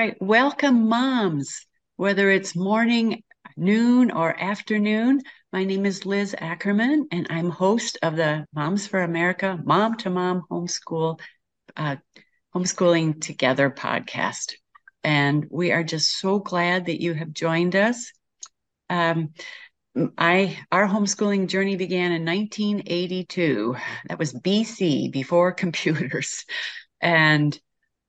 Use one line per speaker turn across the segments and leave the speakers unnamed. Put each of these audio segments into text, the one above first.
right, welcome, moms, whether it's morning, noon, or afternoon. My name is Liz Ackerman, and I'm host of the Moms for America Mom to Mom Homeschool uh, Homeschooling Together podcast. And we are just so glad that you have joined us. Um, I our homeschooling journey began in 1982. That was BC, before computers, and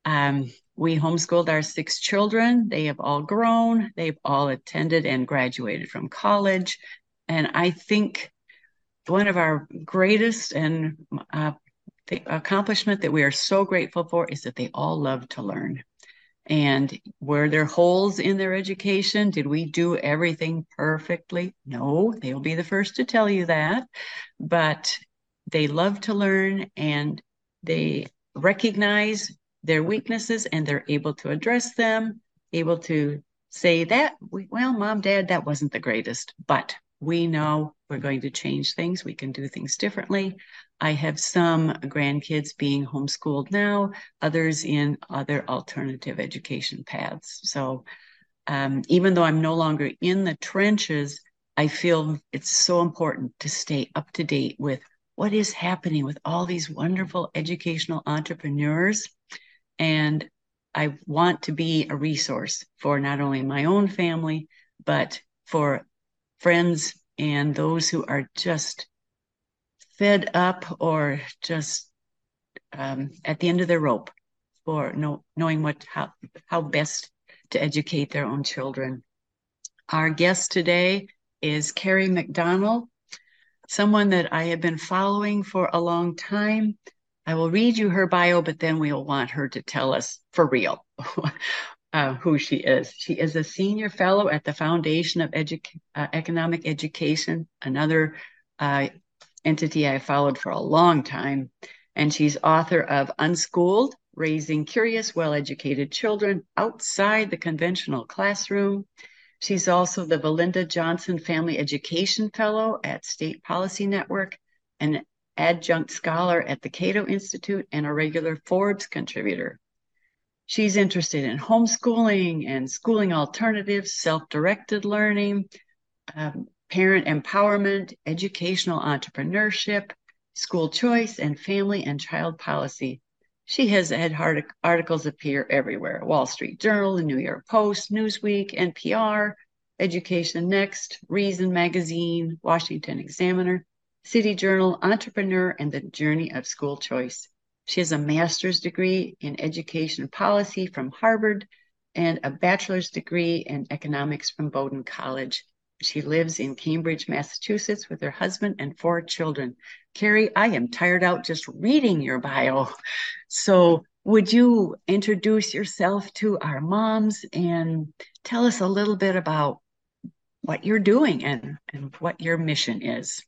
um, we homeschooled our six children. They have all grown. They've all attended and graduated from college. And I think one of our greatest and uh, accomplishment that we are so grateful for is that they all love to learn. And were there holes in their education? Did we do everything perfectly? No, they'll be the first to tell you that. But they love to learn and they recognize their weaknesses and they're able to address them, able to say that, well, mom, dad, that wasn't the greatest, but we know we're going to change things. We can do things differently. I have some grandkids being homeschooled now, others in other alternative education paths. So um, even though I'm no longer in the trenches, I feel it's so important to stay up to date with what is happening with all these wonderful educational entrepreneurs and I want to be a resource for not only my own family, but for friends and those who are just fed up or just um, at the end of their rope for know, knowing what how, how best to educate their own children. Our guest today is Kerry McDonald, someone that I have been following for a long time. I will read you her bio, but then we'll want her to tell us for real uh, who she is. She is a senior fellow at the Foundation of Edu- uh, Economic Education, another uh, entity I followed for a long time. And she's author of Unschooled Raising Curious, Well Educated Children Outside the Conventional Classroom. She's also the Valinda Johnson Family Education Fellow at State Policy Network and adjunct scholar at the Cato Institute, and a regular Forbes contributor. She's interested in homeschooling and schooling alternatives, self directed learning, um, parent empowerment, educational entrepreneurship, school choice, and family and child policy. She has had articles appear everywhere Wall Street Journal, the New York Post, Newsweek, NPR, Education Next, Reason Magazine, Washington Examiner, City Journal, Entrepreneur, and The Journal of School Choice. She has a master's degree in education policy from Harvard and a bachelor's degree in economics from Bowdoin College. She lives in Cambridge, Massachusetts with her husband and four children. Kerry, I am tired out just reading your bio. So, would you introduce yourself to our moms and tell us a little bit about what you're doing and, and what your mission is?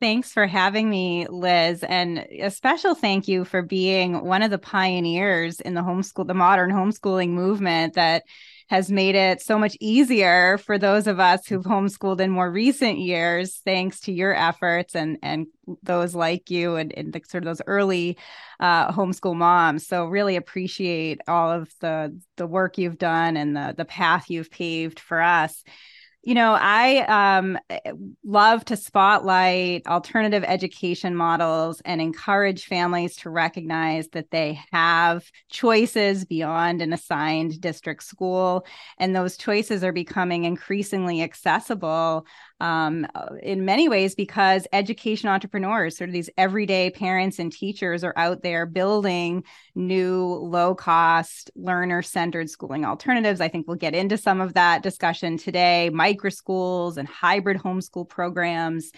Thanks for having me, Liz. And a special thank you for being one of the pioneers in the homeschool, the modern homeschooling movement that has made it so much easier for those of us who've homeschooled in more recent years, thanks to your efforts and and those like you and, and the, sort of those early uh, homeschool moms. So really appreciate all of the the work you've done and the the path you've paved for us. You know, I um, love to spotlight alternative education models and encourage families to recognize that they have choices beyond an assigned district school. And those choices are becoming increasingly accessible um, in many ways because education entrepreneurs, sort of these everyday parents and teachers, are out there building new low cost, learner centered schooling alternatives. I think we'll get into some of that discussion today micro schools and hybrid homeschool programs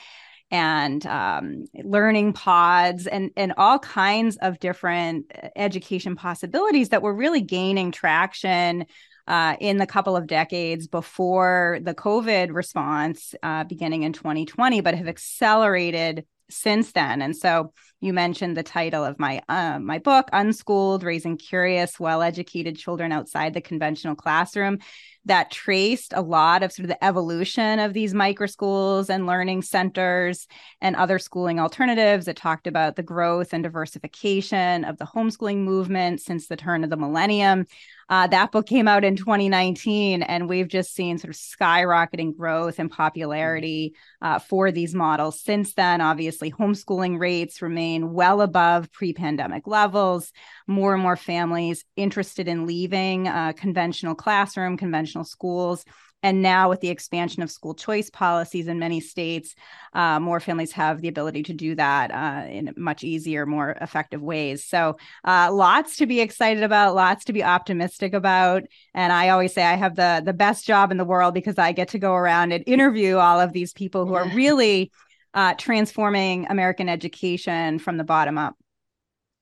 and um, learning pods and and all kinds of different education possibilities that were really gaining traction uh, in the couple of decades before the COVID response uh, beginning in 2020, but have accelerated since then. And so you mentioned the title of my uh, my book, Unschooled: Raising Curious, Well-Educated Children Outside the Conventional Classroom that traced a lot of sort of the evolution of these micro schools and learning centers and other schooling alternatives. It talked about the growth and diversification of the homeschooling movement since the turn of the millennium. Uh, that book came out in 2019, and we've just seen sort of skyrocketing growth and popularity uh, for these models. Since then, obviously, homeschooling rates remain well above pre pandemic levels. More and more families interested in leaving uh, conventional classroom, conventional schools and now, with the expansion of school choice policies in many states, uh, more families have the ability to do that uh, in much easier, more effective ways. So, uh, lots to be excited about, lots to be optimistic about. And I always say I have the the best job in the world because I get to go around and interview all of these people who are really uh, transforming American education from the bottom up.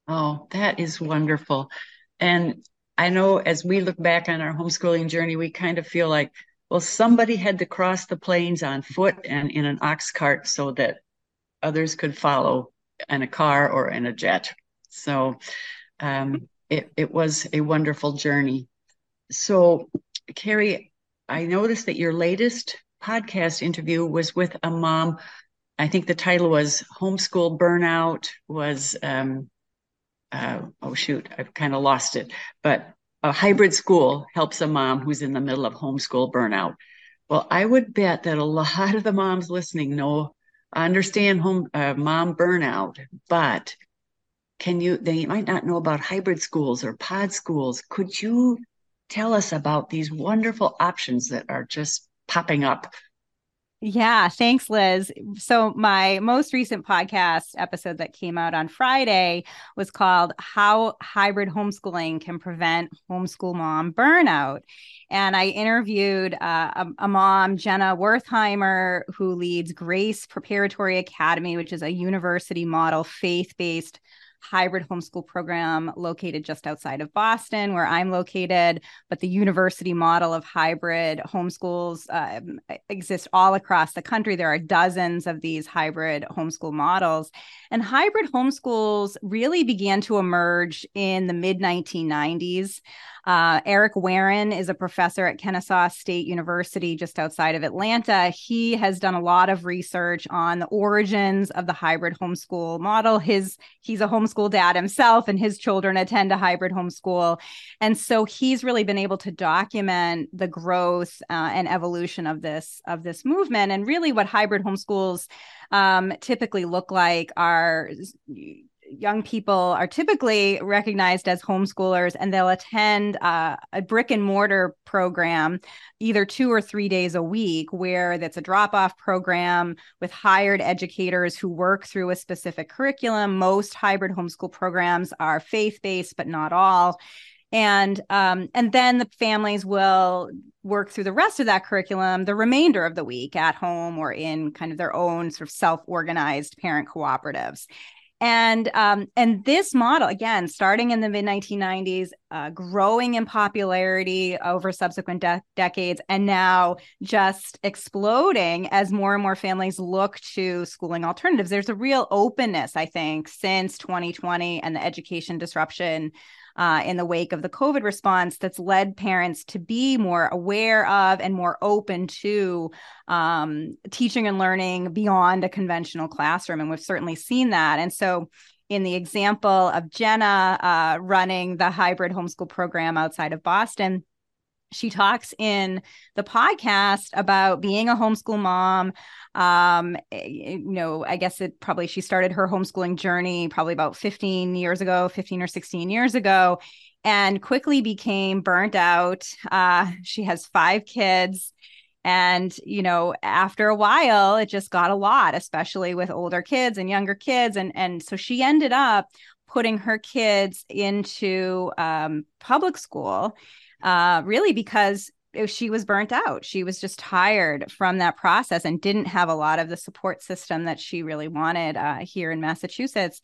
Oh, that is wonderful. And I know as we look back on our homeschooling journey, we kind of feel like well, somebody had to cross the plains on foot and in an ox cart so that others could follow in a car or in a jet. So um, it, it was a wonderful journey. So, Kerry, I noticed that your latest podcast interview was with a mom. I think the title was Homeschool Burnout, was, um, uh, oh shoot, I've kind of lost it, but a hybrid school helps a mom who's in the middle of homeschool burnout. Well, I would bet that a lot of the moms listening know understand home uh, mom burnout, but can you they might not know about hybrid schools or pod schools. Could you tell us about these wonderful options that are just popping up
yeah, thanks, Liz. So, my most recent podcast episode that came out on Friday was called How Hybrid Homeschooling Can Prevent Homeschool Mom Burnout. And I interviewed uh, a, a, mom, Jenna Wertheimer, who leads Grace Preparatory Academy, which is a university model faith based hybrid homeschool program located just outside of Boston, where I'm located. But the university model of hybrid homeschools uh, exists all across the country. There are dozens of these hybrid homeschool models. And hybrid homeschools really began to emerge in the mid 1990s. Uh, Eric Wearne is a professor at Kennesaw State University, just outside of Atlanta. He has done a lot of research on the origins of the hybrid homeschool model. His he's a homeschool dad himself, and his children attend a hybrid homeschool, and so he's really been able to document the growth uh, and evolution of this of this movement. And really, what hybrid homeschools um, typically look like are young people are typically recognized as homeschoolers and they'll attend uh, a brick and mortar program either two or three days a week where that's a drop off program with hired educators who work through a specific curriculum. Most hybrid homeschool programs are faith based but not all. And um, and then the families will work through the rest of that curriculum the remainder of the week at home or in kind of their own sort of self-organized parent cooperatives and um, and this model again starting in the mid 1990s uh, growing in popularity over subsequent de- decades and now just exploding as more and more families look to schooling alternatives. There's a real openness i think since 2020 and the education disruption uh, in the wake of the COVID response that's led parents to be more aware of and more open to um, teaching and learning beyond a conventional classroom. And we've certainly seen that. And so, in the example of Jenna uh, running the hybrid homeschool program outside of Boston, she talks in the podcast about being a homeschool mom. Um eh, you know i guess it probably she started her homeschooling journey probably about 15 years ago 15 or 16 years ago and quickly became burnt out. Uh she has five kids and you know after a while it just got a lot especially with older kids and younger kids and and so she ended up putting her kids into um, public school uh, really because she was burnt out. She was just tired from that process and didn't have a lot of the support system that she really wanted uh, here in Massachusetts.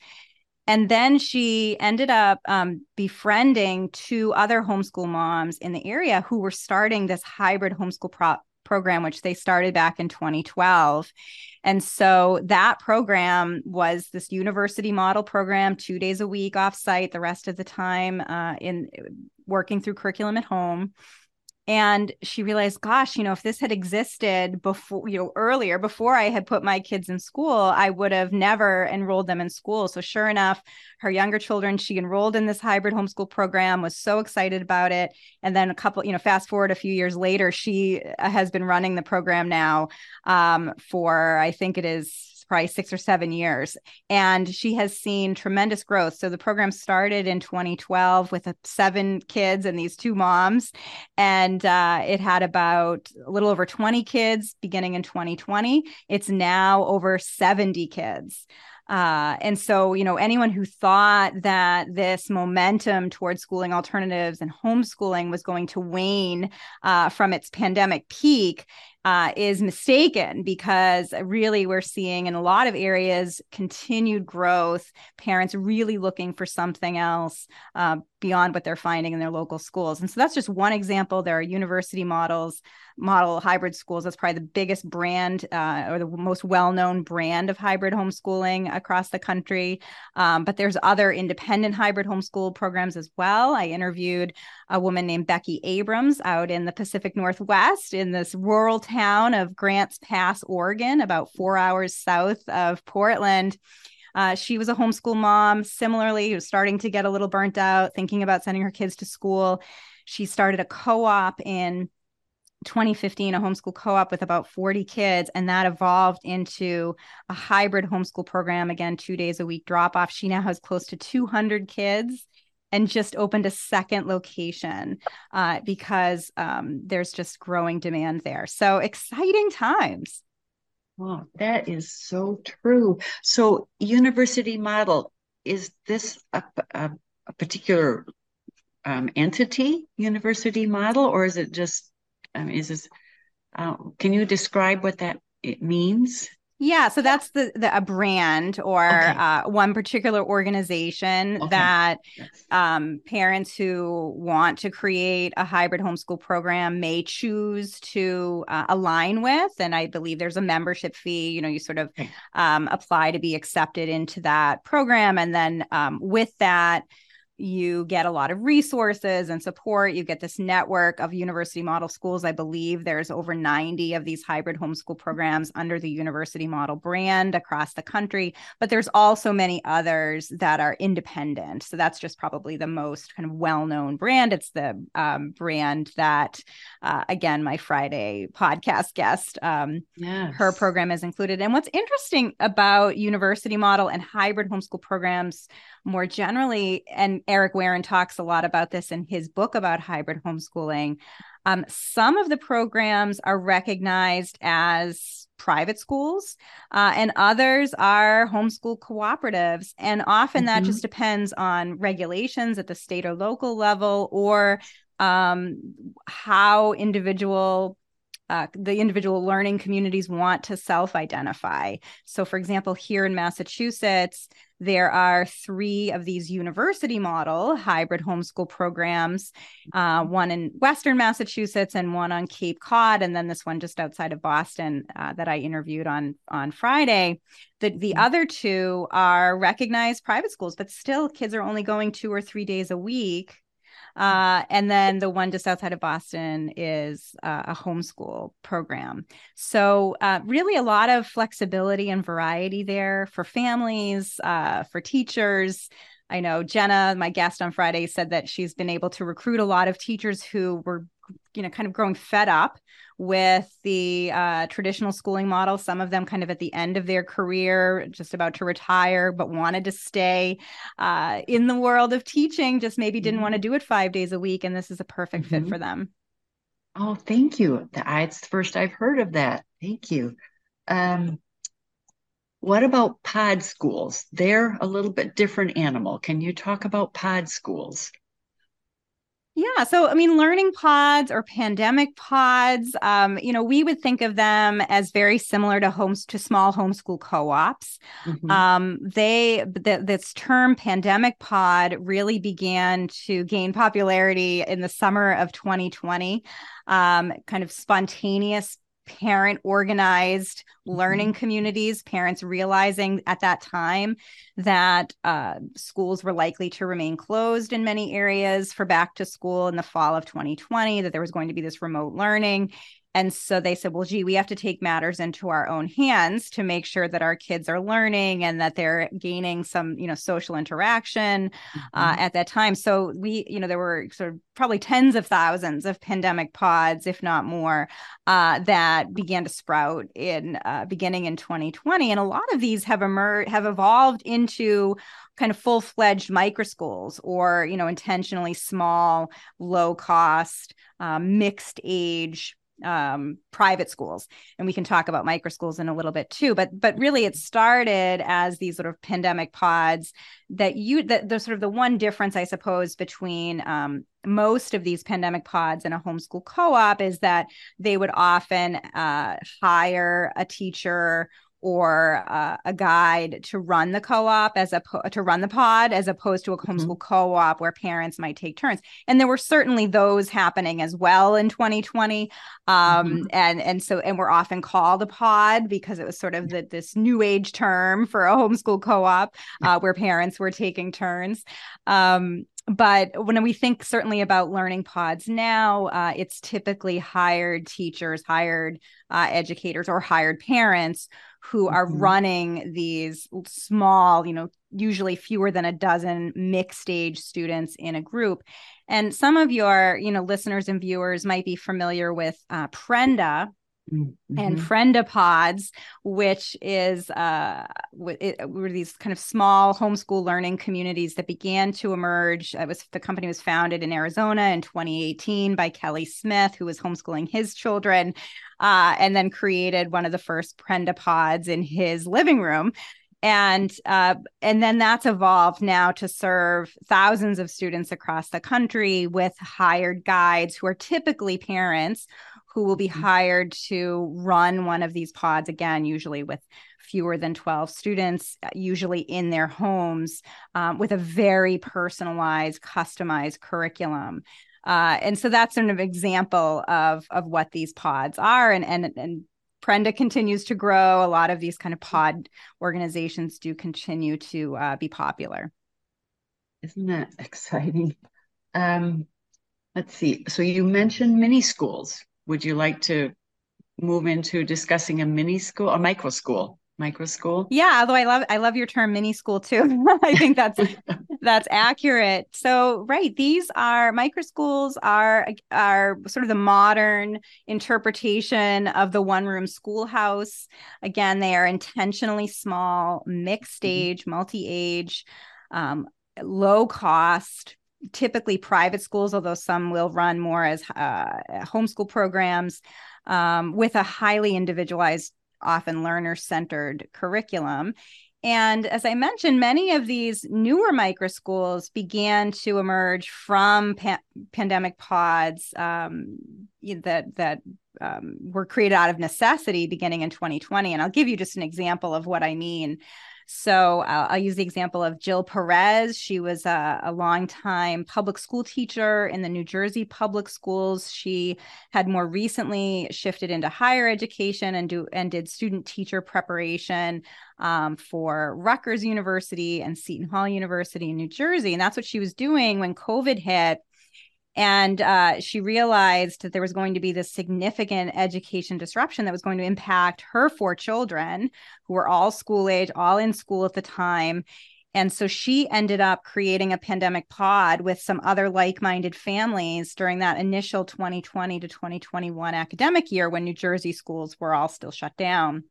And then she ended up um, befriending two other homeschool moms in the area who were starting this hybrid homeschool pro- program, which they started back in 2012. And so that program was this university model program, two days a week off site, the rest of the time uh, in working through curriculum at home. and she realized gosh you know if this had existed before you know earlier before i had put my kids in school i would have never enrolled them in school so sure enough her younger children she enrolled in this hybrid homeschool program was so excited about it and then a couple you know fast forward a few years later she uh, has been running the program now um, for i think it is probably six or seven years. And she has seen tremendous growth. So the program started in 2012 with seven kids and these two moms. And uh, it had about a little over 20 kids beginning in 2020. It's now over 70 kids. Uh, and so, you know, anyone who thought that this momentum towards schooling alternatives and homeschooling was going to wane uh, from its pandemic peak uh, is mistaken because really we're seeing in a lot of areas continued growth, parents really looking for something else uh, beyond what they're finding in their local schools. And so that's just one example. There are university models, model hybrid schools. That's probably the biggest brand uh, or the most well known brand of hybrid homeschooling across the country. Um, but there's other independent hybrid homeschool programs as well. I interviewed a woman named Becky Abrams out in the Pacific Northwest in this rural town of Grants Pass, Oregon, about four hours south of Portland. Uh, she was a homeschool mom, similarly, was starting to get a little burnt out, thinking about sending her kids to school. She started a co op in 2015 a homeschool co-op with about 40 kids and that evolved into a hybrid homeschool program again two days a week drop off she now has close to 200 kids and just opened a second location uh, because um, there's just growing demand there. So exciting times.
Oh, that is so true. So, university model is this a, a, a particular um, entity, university model, or is it just? Is this? Uh, can you describe what that it means?
Yeah, so that's the, the a brand or okay. uh, one particular organization okay. that yes. um, parents who want to create a hybrid homeschool program may choose to uh, align with. And I believe there's a membership fee. You know, you sort of okay. um, apply to be accepted into that program, and then um, with that you get a lot of resources and support. You get this network of university model schools. I believe there's over 90 of these hybrid homeschool programs under the university model brand across the country, but there's also many others that are independent. So that's just probably the most kind of well known brand. It's the um, brand that, uh, again, my Friday podcast guest, um, yes. her program is included. And what's interesting about university model and hybrid homeschool programs more generally, and Eric Wearne talks a lot about this in his book about hybrid homeschooling. Um, some of the programs are recognized as private schools, uh, and others are homeschool cooperatives. And often mm-hmm. that just depends on regulations at the state or local level or um, how individual uh, the individual learning communities want to self identify. So, for example, here in Massachusetts, there are three of these university model hybrid homeschool programs uh, one in Western Massachusetts and one on Cape Cod, and then this one just outside of Boston uh, that I interviewed on, on Friday. The, the mm-hmm. other two are recognized private schools, but still kids are only going two or three days a week uh, and then the one just outside of Boston is uh, a homeschool program. So, uh, really, a lot of flexibility and variety there for families, uh, for teachers. I know Jenna, my guest on Friday, said that she's been able to recruit a lot of teachers who were, you know, kind of growing fed up with the uh, traditional schooling model. Some of them kind of at the end of their career, just about to retire, but wanted to stay uh, in the world of teaching, just maybe didn't mm-hmm. want to do it five days a week. And this is a perfect mm-hmm. fit for them.
Oh, thank you. It's the first I've heard of that. Thank you. Um, what about pod schools? They're a little bit different animal. Can you talk about pod schools?
Yeah. So, I mean, learning pods or pandemic pods, um, you know, we would think of them as very similar to homes to small homeschool co-ops. Mm-hmm. Um, they th- this term pandemic pod really began to gain popularity in the summer of 2020. Um, kind of spontaneous parent organized learning mm-hmm. communities, parents realizing at that time that uh, schools were likely to remain closed in many areas for back to school in the fall of 2020, that there was going to be this remote learning. And so they said, well, gee, we have to take matters into our own hands to make sure that our kids are learning and that they're gaining some, you know, social interaction uh, mm-hmm. uh, at that time. So we, you know, there were sort of probably tens of thousands of pandemic pods, if not more, uh, that began to sprout in uh, beginning in 2020. And a lot of these have emerged, have evolved into kind of full-fledged micro schools or you know intentionally small low cost um, mixed age um, private schools. And we can talk about micro schools in a little bit too but but really it started as these sort of pandemic pods that you that the sort of the one difference i suppose between um, most of these pandemic pods and a homeschool co-op is that they would often uh, hire a teacher or uh, a guide to run the co-op as a to run the pod as opposed to a mm-hmm. homeschool mm-hmm. co-op where parents might take turns and there were certainly those happening as well in 2020 um, mm-hmm. and and so and we're often called a pod because it was sort of the, this new age term for a homeschool co-op uh, where parents were taking turns um, but when we think certainly about learning pods now, uh, it's typically hired teachers, hired uh, educators, or hired parents who are mm-hmm. running these small, you know, usually fewer than a dozen mixed age students in a group. And some of your, you know, listeners and viewers might be familiar with uh, Prenda, Mm-hmm. and Prenda pods, which is uh, it, were these kind of small homeschool learning communities that began to emerge. It was the company was founded in Arizona in 2018 by Kelly Smith, who was homeschooling his children, uh, and then created one of the first Prenda pods in his living room and uh, and then that's evolved now to serve thousands of students across the country with hired guides who are typically parents who will be mm-hmm. hired to run one of these pods again, usually with fewer than 12 students, uh, usually in their homes, um, with a very personalized, customized curriculum. Uh, and so that's sort of example of of what these pods are, and and and Prenda continues to grow. A lot of these kind of pod organizations do continue to uh, be popular.
Isn't that exciting? Um, let's see. So you mentioned mini schools would you like to move into discussing a mini school a micro school? Micro school?
Yeah, although I love I love your term mini school too. I think that's that's accurate. So, right, these are micro schools are are sort of the modern interpretation of the one room schoolhouse. Again, they are intentionally small, mixed mm-hmm. age, mm-hmm. multi age, um, low cost, typically private schools, although some will run more as uh, homeschool programs um, with a highly individualized, often learner centered curriculum. And as I mentioned, many of these newer micro schools began to emerge from pa- pandemic pods um, that that um, were created out of necessity beginning in 2020. And I'll give you just an example of what I mean. So uh, I'll use the example of Jill Perez. She was a, a longtime public school teacher in the New Jersey public schools. She had more recently shifted into higher education and do and did student teacher preparation um, for Rutgers University and Seton Hall University in New Jersey. And that's what she was doing when COVID hit and uh, she realized that there was going to be this significant education disruption that was going to impact her four children, who were all school age, all in school at the time. And so she ended up creating a pandemic pod with some other like minded families during that initial 2020 to 2021 academic year when New Jersey schools were all still shut down.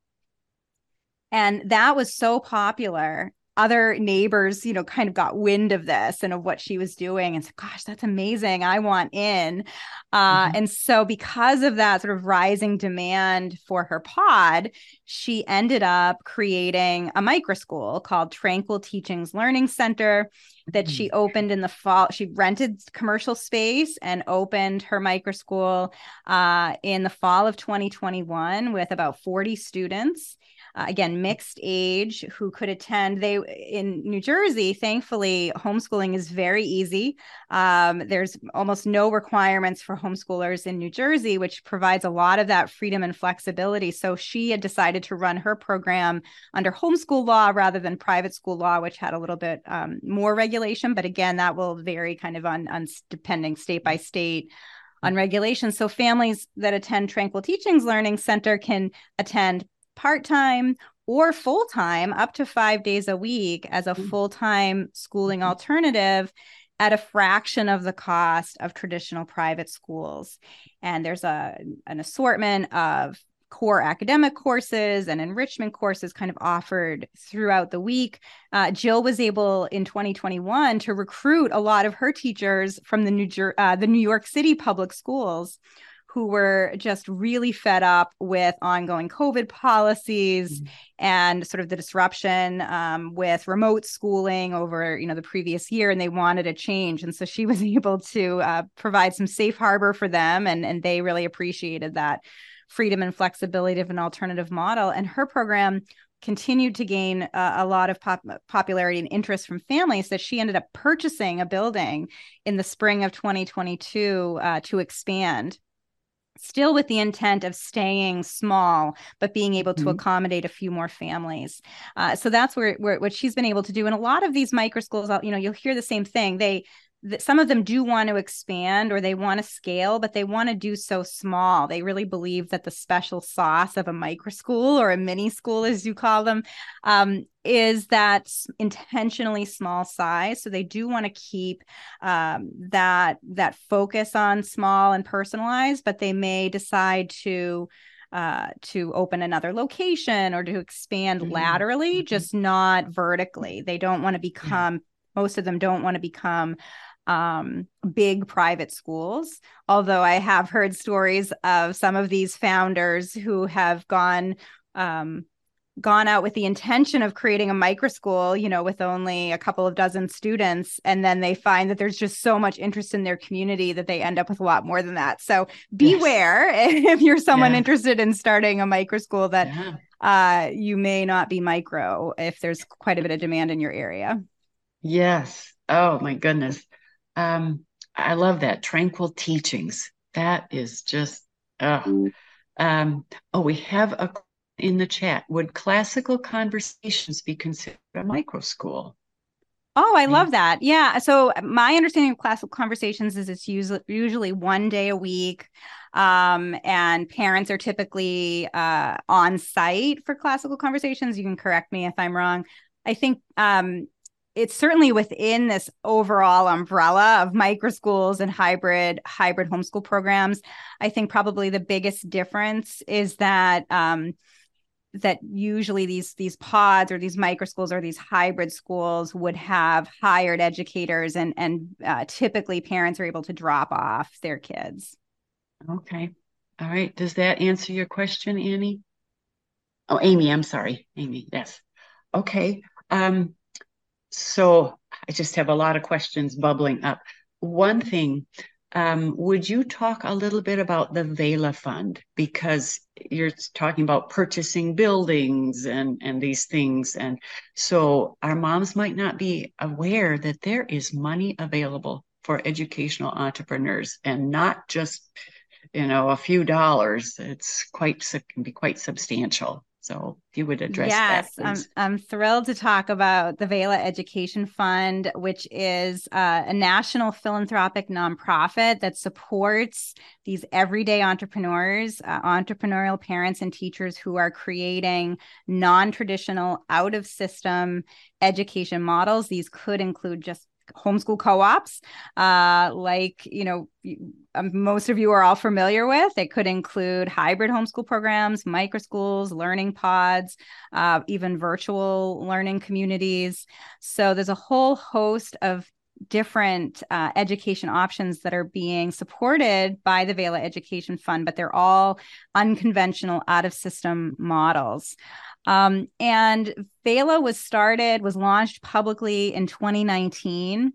And that was so popular other neighbors, you know, kind of got wind of this and of what she was doing and said, gosh, that's amazing. I want in. Uh, mm-hmm. And so, because of that sort of rising demand for her pod, she ended up creating a micro school called Tranquil Teachings Learning Center that she mm-hmm. opened in the fall. She rented commercial space and opened her micro school uh, in the fall of 2021 with about 40 students. Uh, again, mixed age who could attend. They in New Jersey, thankfully, homeschooling is very easy. Um, there's almost no requirements for homeschoolers in New Jersey, which provides a lot of that freedom and flexibility. So she had decided to run her program under homeschool law rather than private school law, which had a little bit um, more regulation. But again, that will vary kind of on, on depending state by state on regulations. So families that attend Tranquil Teachings Learning Center can attend part time or full time up to five days a week as a mm. full time schooling mm-hmm. alternative at a fraction of the cost of traditional private schools. And there's a an assortment of core academic courses and enrichment courses kind of offered throughout the week. Uh, Jill was able in 2021 to recruit a lot of her teachers from the New Jer- uh, the New York City public schools who were just really fed up with ongoing COVID policies mm-hmm. and sort of the disruption um, with remote schooling over you know the previous year, and they wanted a change. And so she was able to uh, provide some safe harbor for them, and and they really appreciated that freedom and flexibility of an alternative model. And her program continued to gain uh, a lot of pop- popularity and interest from families that she ended up purchasing a building in the spring of 2022 uh, to expand still with the intent of staying small but being able to mm-hmm. accommodate a few more families. Uh, so that's where, where what she's been able to do. And a lot of these micro schools you know you'll hear the same thing. They some of them do want to expand or they want to scale, but they want to do so small. They really believe that the special sauce of a micro school or a mini school, as you call them, um, is that intentionally small size. So they do want to keep um, that that focus on small and personalized, but they may decide to uh, to open another location or to expand mm-hmm. laterally, mm-hmm. just not vertically. They don't want to become. Most of them don't want to become um, big private schools. Although I have heard stories of some of these founders who have gone um, gone out with the intention of creating a micro school, you know, with only a couple of dozen students, and then they find that there's just so much interest in their community that they end up with a lot more than that. So beware yes. if you're someone yeah. interested in starting a micro school that yeah. uh, you may not be micro if there's quite a bit of demand in your area.
Yes. Oh my goodness um, I love that tranquil teachings. That is just oh. Um, oh, we have a in the chat. Would classical conversations be considered a micro school?
Oh, I love that. Yeah. So my understanding of classical conversations is it's usually usually one day a week. Um, and parents are typically uh, on site for classical conversations. You can correct me if I'm wrong. I think um, it's certainly within this overall umbrella of micro schools and hybrid hybrid homeschool programs. I think probably the biggest difference is that um, that usually these these pods or these micro schools or these hybrid schools would have hired educators and and uh, typically parents are able to drop off their kids.
Okay, all right. Does that answer your question, Annie? Oh, Amy, I'm sorry, Amy. Yes. Okay. Um, so I just have a lot of questions bubbling up. One thing, um, would you talk a little bit about the VELA Fund? Because you're talking about purchasing buildings and, and these things. And so our moms might not be aware that there is money available for educational entrepreneurs and not just, you know, a few dollars. It's quite, can be quite substantial. So if you would address
yes,
that.
Yes, I'm, I'm thrilled to talk about the VELA Education Fund, which is uh, a national philanthropic nonprofit that supports these everyday entrepreneurs, uh, entrepreneurial parents and teachers who are creating non-traditional out of system education models. These could include just homeschool co-ops uh, like you know um, most of you are all familiar with it could include hybrid homeschool programs micro schools learning pods uh, even virtual learning communities so there's a whole host of different uh, education options that are being supported by the VELA Education Fund, but they're all unconventional out of system models. Um, and VELA was started, was launched publicly in 2019.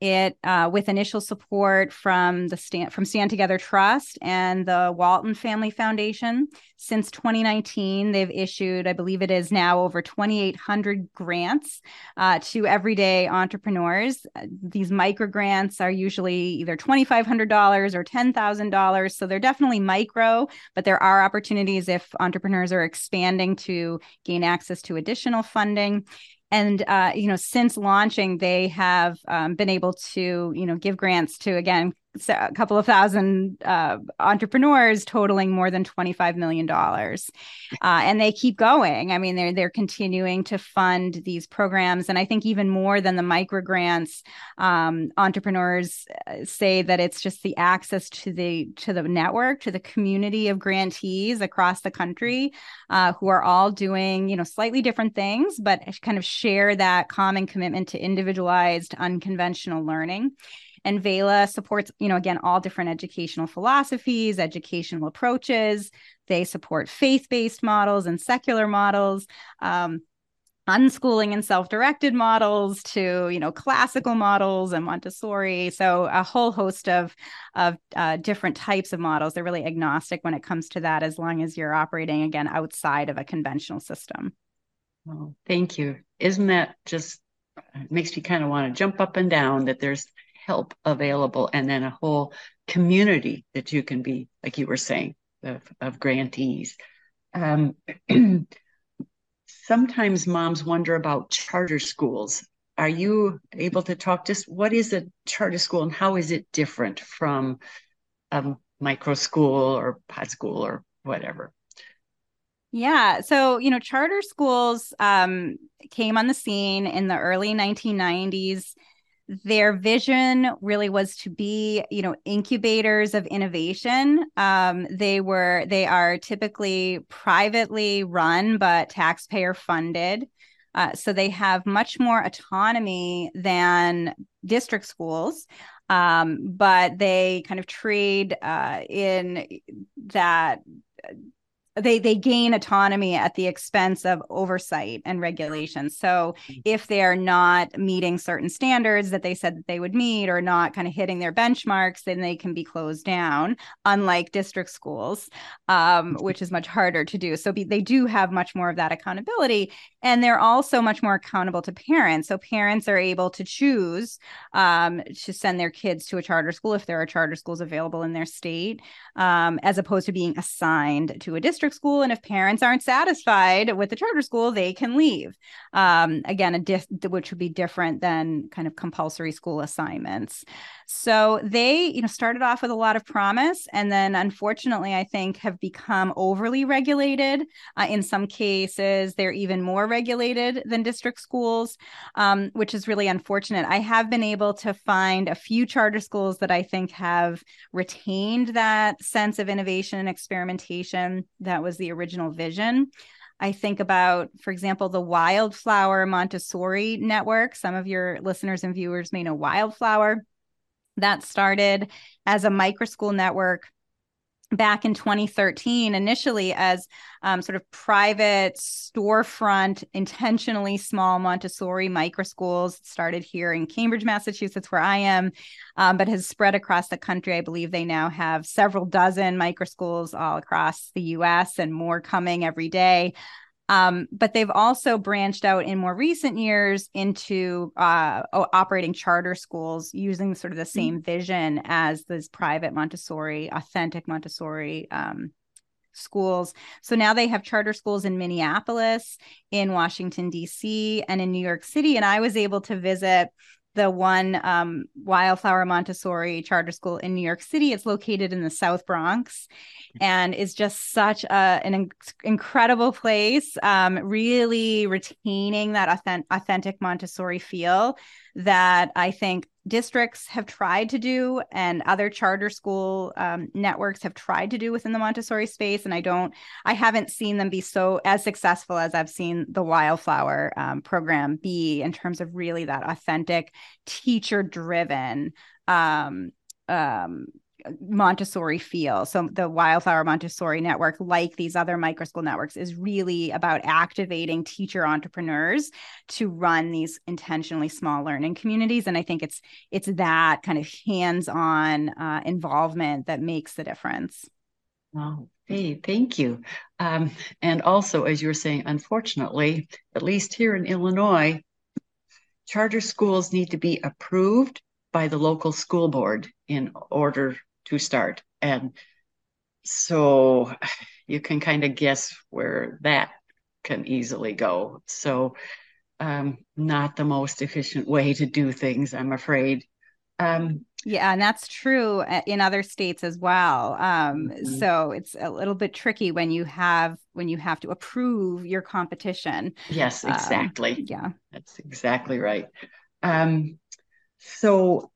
It uh, with initial support from the stand from Stand Together Trust and the Walton Family Foundation. Since 2019, they've issued, I believe it is now over 2,800 grants uh, to everyday entrepreneurs. Uh, these micro grants are usually either $2,500 or $10,000, so they're definitely micro, but there are opportunities if entrepreneurs are expanding to gain access to additional funding and uh, you know since launching they have um, been able to you know give grants to again a couple of thousand uh, entrepreneurs totaling more than 25 million dollars. Uh, and they keep going. I mean they're they're continuing to fund these programs. And i think even more than the micro grants um, entrepreneurs uh, say that it's just the access to the to the network to the community of grantees across the country uh, who are all doing you know slightly different things but kind of share that common commitment to individualized unconventional learning and Vela supports, you know, again, all different educational philosophies, educational approaches. They support faith based models and secular models. Um, unschooling and self-directed models to you know classical models and montessori so a whole host of of uh, different types of models they're really agnostic when it comes to that as long as you're operating again outside of a conventional system
well thank you isn't that just makes me kind of want to jump up and down that there's help available and then a whole community that you can be, like you were saying, of, of grantees. Um, sometimes moms wonder about charter schools. Are you able to talk just what is a charter school and how is it different from a micro school or pod school or whatever?
Yeah. So, you know, charter schools um, came on the scene in the early 1990s their vision really was to be you know incubators of innovation. Um, they were they are typically privately run but taxpayer funded. Uh, so they have much more autonomy than district schools. Um, but they kind of trade uh, in that they they gain autonomy at the expense of oversight and regulation so mm-hmm. if they're not meeting certain standards that they said that they would meet or not kind of hitting their benchmarks then they can be closed down unlike district schools um, mm-hmm. which is much harder to do so be, they do have much more of that accountability and they're also much more accountable to parents so parents are able to choose um, to send their kids to a charter school if there are charter schools available in their state um, as opposed to being assigned to a district school. And if parents aren't satisfied with the charter school, they can leave. Um, again, a which would be different than kind of compulsory school assignments. So they, you know, started off with a lot of promise, and then unfortunately, I think have become overly regulated. Uh, in some cases, they're even more regulated than district schools, um, which is really unfortunate. I have been able to find a few charter schools that I think have retained that sense of innovation and experimentation that was the original vision. I think about, for example, the Wildflower Montessori Network. Some of your listeners and viewers may know Wildflower that started as a micro school network back in 2013 initially as um, sort of private storefront intentionally small montessori micro schools started here in cambridge massachusetts where i am um, but has spread across the country. I believe they now have several dozen micro schools all across the us and more coming every day um, but they've also branched out in more recent years into uh, operating charter schools using sort of the mm-hmm. same vision as this private Montessori, authentic Montessori um, schools. So now they have charter schools in Minneapolis, in Washington, D.C., and in New York City. And I was able to visit the one um, Wildflower Montessori charter school in New York City. It's located in the South Bronx and is just such a, an in- incredible place, um, really retaining that authentic, authentic Montessori feel that I think districts have tried to do and other charter school um, networks have tried to do within the Montessori space. And I don't, I haven't seen them be so as successful as I've seen the Wildflower um, program be in terms of really that authentic teacher driven um, um, Montessori feel. So the Wildflower Montessori Network, like these other microschool networks, is really about activating teacher entrepreneurs to run these intentionally small learning communities. And I think it's it's that kind of hands-on uh, involvement that makes the difference.
Oh, hey, thank you. Um, and also, as you were saying, unfortunately, at least here in Illinois, charter schools need to be approved by the local school board in order to start. And so you can kind of guess where that can easily go. So, um, not the most efficient way to do things, I'm afraid.
Um, yeah, and that's true uh, in other states as well. Um, mm-hmm. So it's a little bit tricky when you have when you have to approve your competition.
Yes, um, exactly.
Um, yeah,
that's exactly right. Um, so,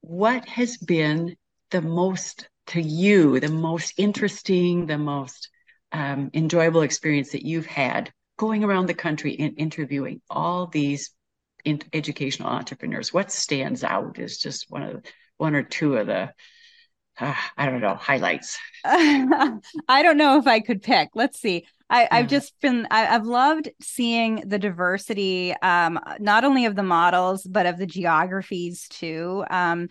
what has been the most to you, the most interesting, the most um, enjoyable experience that you've had going around the country and interviewing all these in educational entrepreneurs? What stands out is just one of one or two of the uh, I don't know highlights.
I don't know if I could pick. Let's see. I, have just been I, have loved seeing the diversity, um, not only of the models but of the geographies too. Um,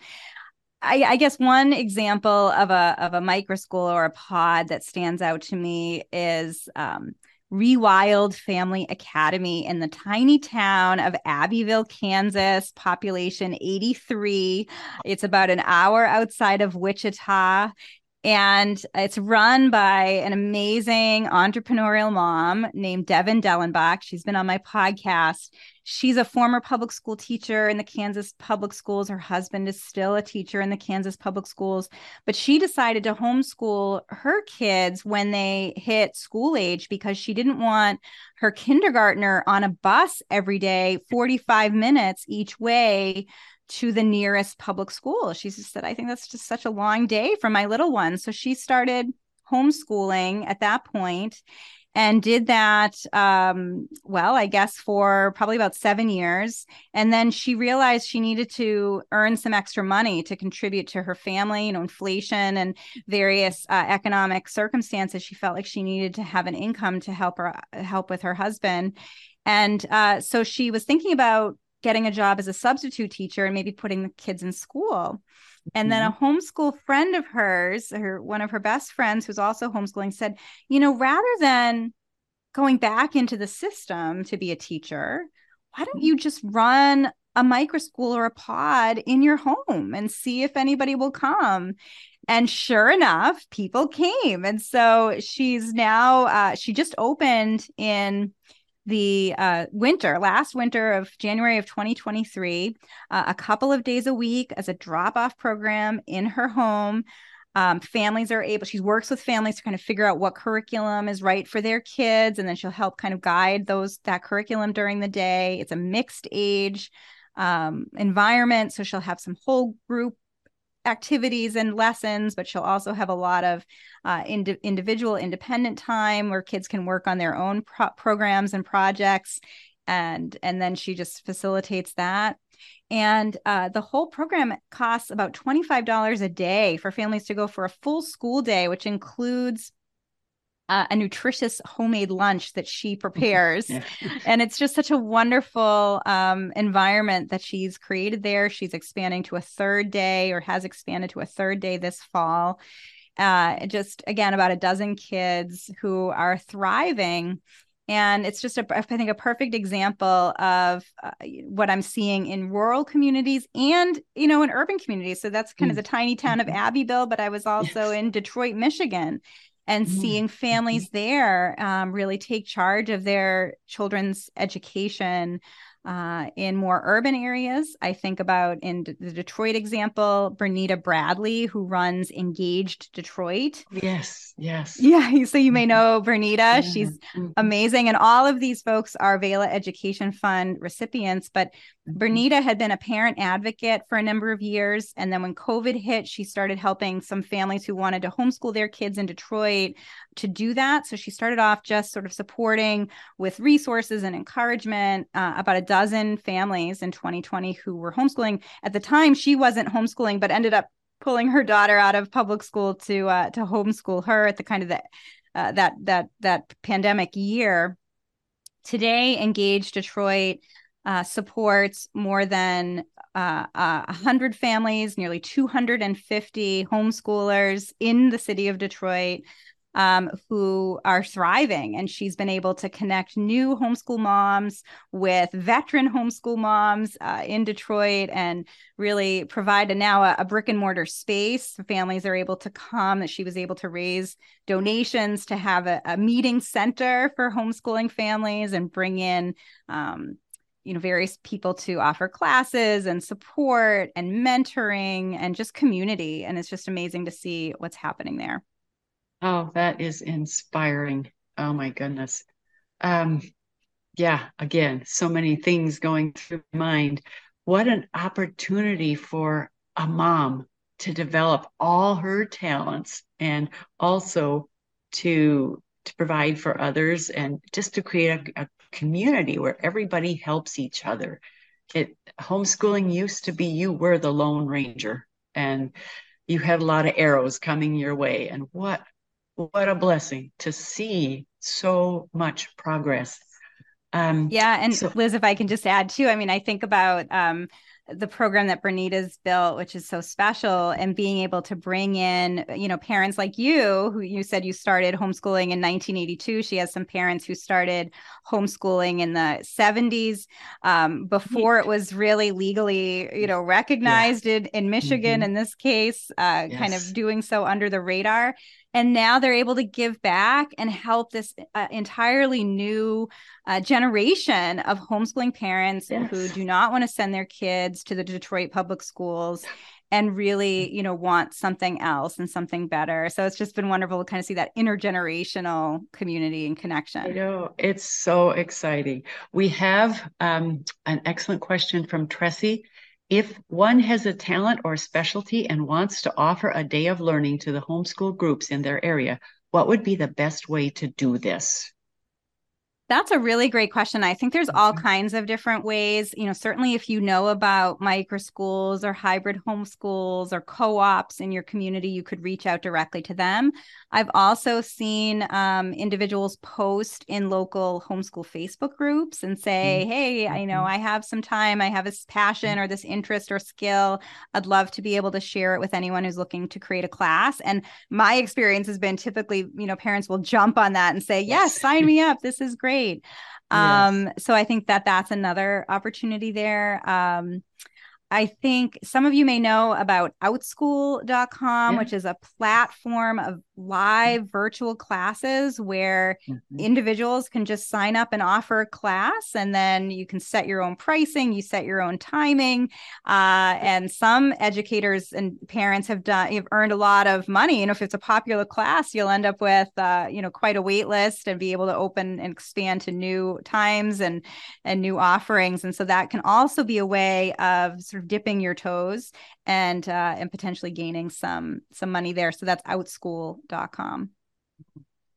I, I, guess one example of a of a micro school or a pod that stands out to me is um, Rewild Family Academy in the tiny town of Abbeville, Kansas, population 83. It's about an hour outside of Wichita and it's run by an amazing entrepreneurial mom named Devin Dellenbach. She's been on my podcast. She's a former public school teacher in the Kansas public schools. Her husband is still a teacher in the Kansas public schools, but she decided to homeschool her kids when they hit school age because she didn't want her kindergartner on a bus every day, 45 minutes each way to the nearest public school. She just said, I think that's just such a long day for my little one. So she started homeschooling at that point and did that um, well i guess for probably about seven years and then she realized she needed to earn some extra money to contribute to her family you know inflation and various uh, economic circumstances she felt like she needed to have an income to help her help with her husband and uh, so she was thinking about getting a job as a substitute teacher and maybe putting the kids in school. And then a mm-hmm. homeschool friend of hers, her one of her best friends who's also homeschooling said, you know, rather than going back into the system to be a teacher, why don't you just run a micro school or a pod in your home and see if anybody will come? And sure enough, people came. And so she's now, uh, she just opened in the uh, winter, last winter of January of 2023, uh, a couple of days a week as a drop off program in her home. Um, families are able, she works with families to kind of figure out what curriculum is right for their kids. And then she'll help kind of guide those, that curriculum during the day. It's a mixed age um, environment. So she'll have some whole group activities and lessons, but she'll also have a lot of uh, ind- individual independent time where kids can work on their own pro- programs and projects. And, and then she just facilitates that. And uh, the whole program costs about $25 a day for families to go for a full school day, which includes uh, a nutritious homemade lunch that she prepares. yeah. And it's just such a wonderful um, environment that she's created there. She's expanding to a third day or has expanded to a third day this fall. Uh, just again, about a dozen kids who are thriving. And it's just, a, I think, a perfect example of uh, what I'm seeing in rural communities and, you know, in urban communities. So that's kind mm. of the tiny town of mm-hmm. Abbeville, but I was also yes. in Detroit, Michigan and mm-hmm. seeing families mm-hmm. there um, really take charge of their children's education uh, in more urban areas. I think about in the Detroit example, Bernita Bradley, who runs Engaged Detroit.
Yes, yes.
Yeah, so you may mm-hmm. know Bernita. Yeah. She's amazing. And all of these folks are VELA Education Fund recipients. But. Bernita had been a parent advocate for a number of years. And then when COVID hit, she started helping some families who wanted to homeschool their kids in Detroit to do that. So she started off just sort of supporting with resources and encouragement uh, about a dozen families in 2020 who were homeschooling. At the time, she wasn't homeschooling, but ended up pulling her daughter out of public school to uh, to homeschool her at the kind of the, uh, that that that pandemic year. Today, Engaged Detroit uh, supports more than uh, uh, 100 families, nearly 250 homeschoolers in the city of Detroit um, who are thriving. And she's been able to connect new homeschool moms with veteran homeschool moms uh, in Detroit and really provide a, now a, a, brick and mortar space. Families are able to come, that she was able to raise donations to have a, a meeting center for homeschooling families and bring in. Um, you know various people to offer classes and support and mentoring and just community and it's just amazing to see what's happening there
Oh, that is inspiring. Oh my goodness. Um, yeah, again, so many things going through my mind. What an opportunity for a mom to develop all her talents and also to to provide for others and just to create a, a community where everybody helps each other. It homeschooling used to be you were the lone ranger and you had a lot of arrows coming your way and what what a blessing to see so much progress.
Um, yeah, and so- Liz, if I can just add too, I mean, I think about um, the program that Bernita's built, which is so special, and being able to bring in, you know, parents like you, who you said you started homeschooling in 1982. She has some parents who started homeschooling in the 70s um, before it was really legally, you know, recognized yeah. in, in Michigan. Mm-hmm. In this case, uh, yes. kind of doing so under the radar and now they're able to give back and help this uh, entirely new uh, generation of homeschooling parents yes. who do not want to send their kids to the detroit public schools and really you know want something else and something better. So it's just been wonderful to kind of see that intergenerational community and connection.
I know. It's so exciting. We have um, an excellent question from tressie if one has a talent or specialty and wants to offer a day of learning to the homeschool groups in their area, what would be the best way to do this?
That's a really great question. I think there's all mm-hmm. kinds of different ways. You know, certainly if you know about micro schools or hybrid homeschools or co ops in your community, you could reach out directly to them. I've also seen um, individuals post in local homeschool Facebook groups and say, mm-hmm. Hey, I know mm-hmm. I have some time, I have this passion or this interest or skill. I'd love to be able to share it with anyone who's looking to create a class. And my experience has been typically, you know, parents will jump on that and say, Yes, sign me up. This is great great. Um, yes. so I think that that's another opportunity there. Um, I think some of you may know about outschool.com, yeah. which is a platform of live virtual classes where mm-hmm. individuals can just sign up and offer a class and then you can set your own pricing you set your own timing uh, and some educators and parents have done have earned a lot of money and if it's a popular class you'll end up with uh, you know quite a wait list and be able to open and expand to new times and and new offerings and so that can also be a way of sort of dipping your toes and uh, and potentially gaining some some money there. So that's outschool.com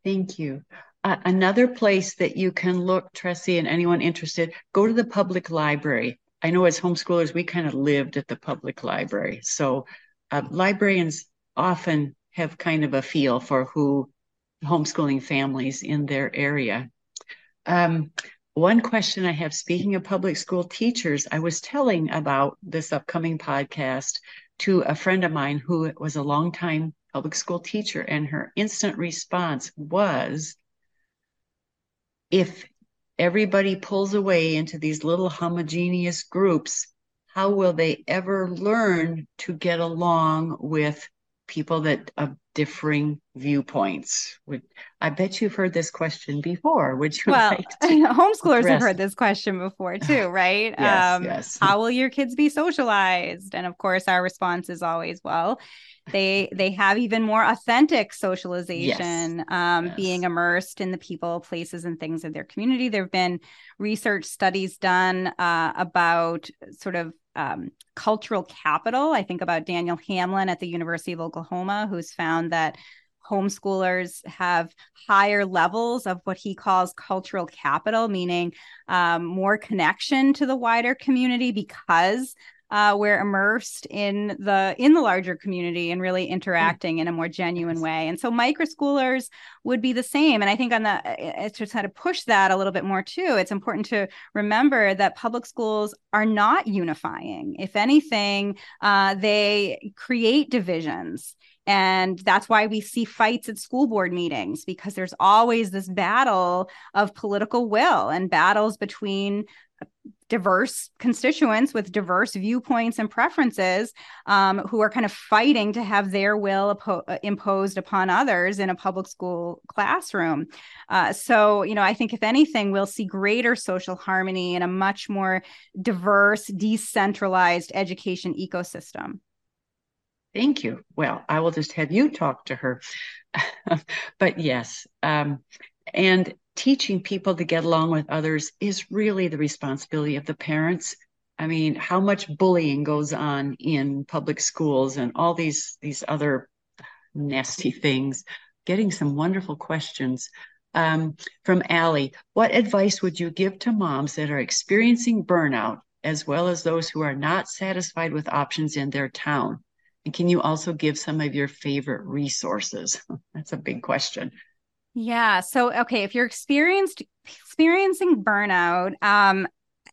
thank you. Uh, another place that you can look tressie and anyone interested go to the public library. I know as homeschoolers we kind of lived at the public library. So uh, librarians often have kind of a feel for who homeschooling families in their area. Um, one question I have speaking of public school teachers, I was telling about this upcoming podcast to a friend of mine who was a longtime public school teacher, and her instant response was if everybody pulls away into these little homogeneous groups, how will they ever learn to get along with people that of differing viewpoints? Would I bet you've heard this question before? Would you
well,
like
homeschoolers address? have heard this question before too, right?
yes, um, yes.
How will your kids be socialized? And of course, our response is always, well, they they have even more authentic socialization yes. Um, yes. being immersed in the people places and things of their community there have been research studies done uh, about sort of um, cultural capital. I think about Daniel Hamlin at the University of Oklahoma, who's found that homeschoolers have higher levels of what he calls cultural capital, meaning um, more connection to the wider community because uh, we're immersed in the in the larger community and really interacting in a more genuine way. And so microschoolers would be the same. And I think on the it's just how to push that a little bit more too. It's important to remember that public schools are not unifying. If anything, uh, they create divisions. And that's why we see fights at school board meetings because there's always this battle of political will and battles between diverse constituents with diverse viewpoints and preferences um, who are kind of fighting to have their will uh, imposed upon others in a public school classroom. Uh, so, you know, I think if anything, we'll see greater social harmony in a much more diverse, decentralized education ecosystem.
Thank you. Well, I will just have you talk to her. but yes, um, and teaching people to get along with others is really the responsibility of the parents. I mean, how much bullying goes on in public schools and all these these other nasty things. Getting some wonderful questions um, from Allie. What advice would you give to moms that are experiencing burnout, as well as those who are not satisfied with options in their town? And can you also give some of your favorite resources? That's a big question.
Yeah. So, okay, if you're experienced experiencing burnout, um,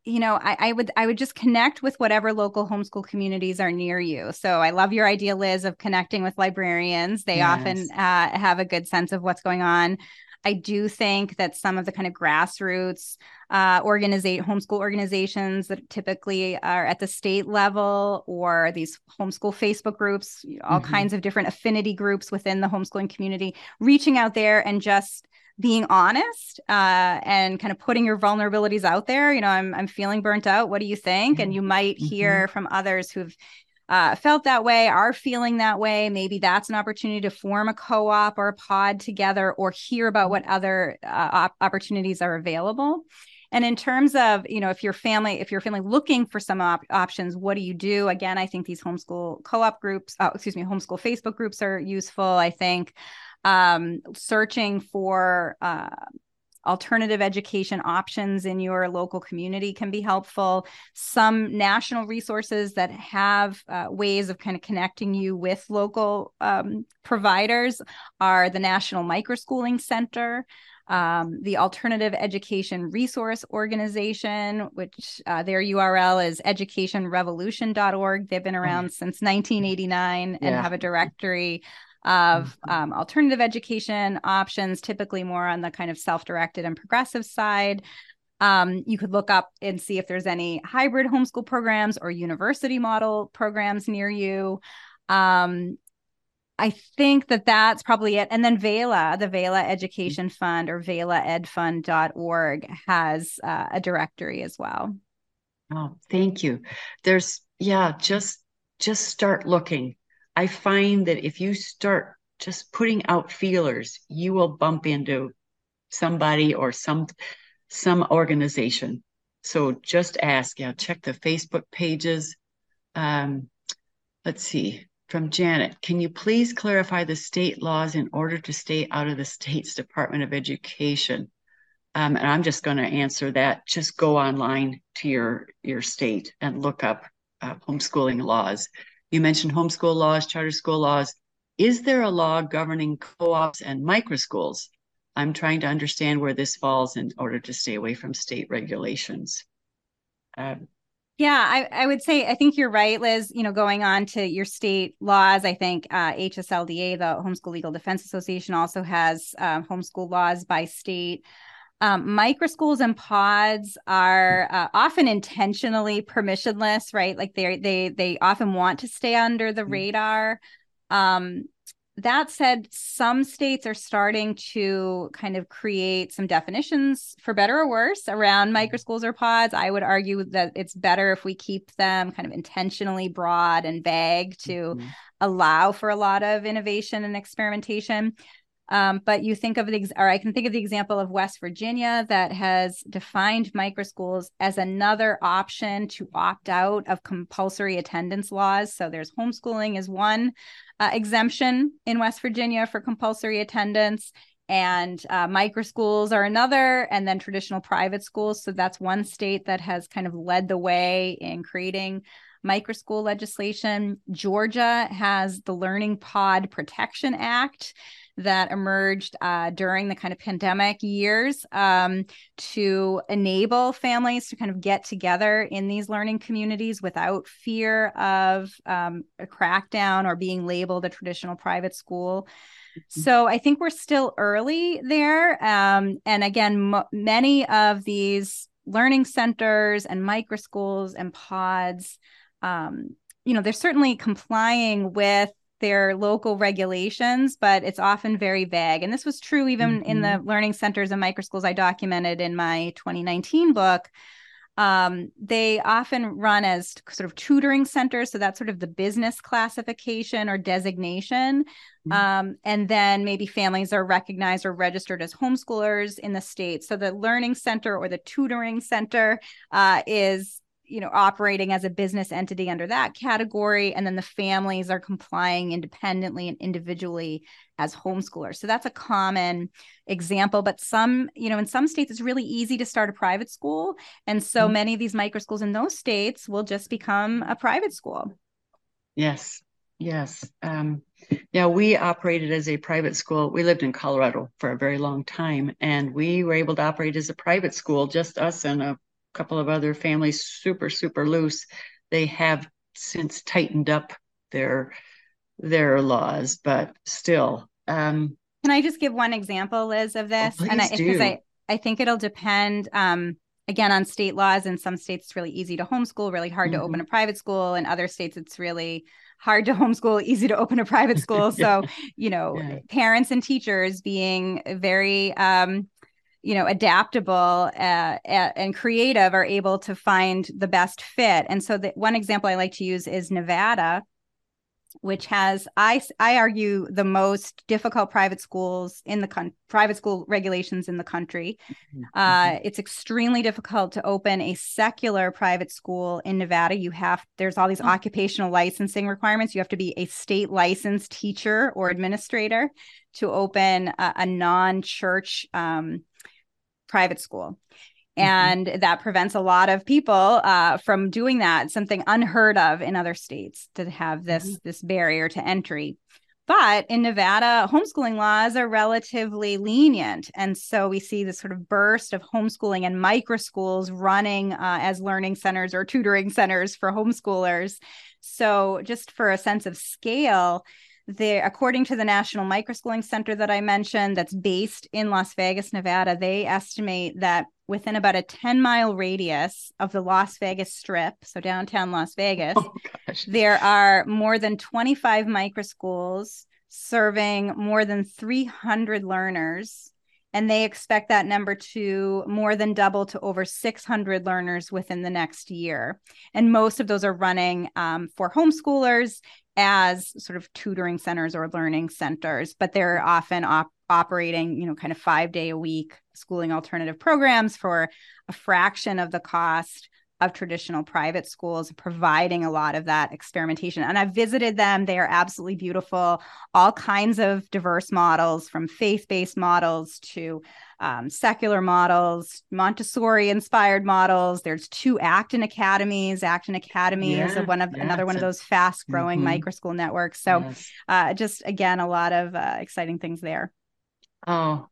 you know, I, I, would I would just connect with whatever local homeschool communities are near you. So I love your idea, Liz, of connecting with librarians. They yes. often uh, have a good sense of what's going on. I do think that some of the kind of grassroots uh, organizate homeschool organizations that typically are at the state level or these homeschool Facebook groups, all mm-hmm. kinds of different affinity groups within the homeschooling community, reaching out there and just being honest uh, and kind of putting your vulnerabilities out there. You know, I'm I'm feeling burnt out. What do you think? And you might mm-hmm. hear from others who've uh, felt that way, are feeling that way, maybe that's an opportunity to form a co op or a pod together or hear about what other uh, op- opportunities are available. And in terms of, you know, if your family, if your family looking for some op- options, what do you do? Again, I think these homeschool co-op groups, oh, excuse me, homeschool Facebook groups are useful. I think um, searching for uh, alternative education options in your local community can be helpful. Some national resources that have uh, ways of kind of connecting you with local um, providers are the National Microschooling Center. Um, the Alternative Education Resource Organization, which uh, their URL is educationrevolution.org. They've been around since 1989 and have a directory of mm-hmm. um, alternative education options, typically more on the kind of self directed and progressive side. Um, you could look up and see if there's any hybrid homeschool programs or university model programs near you. Um, I think that that's probably it. And then VELA, the VELA Education Fund or VELAEdFund.org has uh, a directory as well.
Oh, thank you. There's, yeah, just just start looking. I find that if you start just putting out feelers, you will bump into somebody or some some organization. So just ask. Yeah, check the Facebook pages. Um, let's see. From Janet, can you please clarify the state laws in order to stay out of the state's Department of Education? Um, and I'm just going to answer that. Just go online to your your state and look up uh, homeschooling laws. You mentioned homeschool laws, charter school laws. Is there a law governing co ops and microschools? I'm trying to understand where this falls in order to stay away from state regulations.
Um, yeah, I, I, would say I think you're right, Liz. You know, going on to your state laws, I think uh, HSLDA, the Homeschool Legal Defense Association, also has um, homeschool laws by state. Um, microschools and pods are uh, often intentionally permissionless, right? Like they they they often want to stay under the mm. radar. Um, that said, some states are starting to kind of create some definitions, for better or worse, around mm. microschools or pods. I would argue that it's better if we keep them kind of intentionally broad and vague to mm-hmm. allow for a lot of innovation and experimentation. Um, but you think of the, or I can think of the example of West Virginia that has defined microschools as another option to opt out of compulsory attendance laws. So there's homeschooling is one uh, exemption in West Virginia for compulsory attendance. and uh, micro schools are another, and then traditional private schools. So that's one state that has kind of led the way in creating micro school legislation. Georgia has the Learning Pod Protection Act that emerged uh, during the kind of pandemic years um, to enable families to kind of get together in these learning communities without fear of um, a crackdown or being labeled a traditional private school. Mm-hmm. So I think we're still early there. Um, and again, m- many of these learning centers and micro schools and pods, um, you know, they're certainly complying with their local regulations, but it's often very vague. And this was true even mm-hmm. in the mm-hmm. learning centers and micro schools I documented in my 2019 book. Um, they often run as sort of tutoring centers. So that's sort of the business classification or designation. Mm-hmm. Um, and then maybe families are recognized or registered as homeschoolers in the state. So the learning center or the tutoring center uh, is you know operating as a business entity under that category and then the families are complying independently and individually as homeschoolers. So that's a common example but some you know in some states it's really easy to start a private school and so mm-hmm. many of these micro schools in those states will just become a private school.
Yes yes um, yeah we operated as a private school. We lived in colorado for a very long time and we were able to operate as a private school just us and a couple of other families super super loose they have since tightened up their their laws but still um
can i just give one example liz of this?
Oh, and I, because
I, I think it'll depend um again on state laws. In some states it's really easy to homeschool really hard mm-hmm. to open a private school. In other states it's really hard to homeschool easy to open a private school. So you know yeah. parents and teachers being very um you know adaptable uh, and creative are able to find the best fit and so the one example i like to use is nevada which has i i argue the most difficult private schools in the con- private school regulations in the country mm-hmm. uh, mm-hmm. it's extremely difficult to open a secular private school in nevada you have there's all these mm-hmm. occupational licensing requirements you have to be a state licensed teacher or administrator to open a, a non-church um, private school. Mm-hmm. And mm-hmm. that prevents a lot of people uh, from doing that, something unheard of in other states to have this, mm-hmm. this barrier to entry. But in Nevada, homeschooling laws are relatively lenient. And so we see this sort of burst of homeschooling and micro schools running uh, as learning centers or tutoring centers for homeschoolers. So, just for a sense of scale, there according to the national microschooling center that i mentioned that's based in las vegas nevada they estimate that within about a 10 mile radius of the las vegas strip so downtown las vegas oh, there are more than 25 microschools serving more than 300 learners and they expect that number to more than double to over 600 learners within the next year. And most of those are running um, for homeschoolers as sort of tutoring centers or learning centers, but they're often op- operating, you know, kind of five day a week schooling alternative programs for a fraction of the cost of traditional private schools, providing a lot of that experimentation. And I've visited them. They are absolutely beautiful. All kinds of diverse models from faith based models to um, secular models, Montessori inspired models. There's two Acton academies. Acton Academy yeah, is one of yeah, another one of those fast growing mm-hmm. micro school networks. So, yes. uh, just again, a lot of uh, exciting things there.
Oh,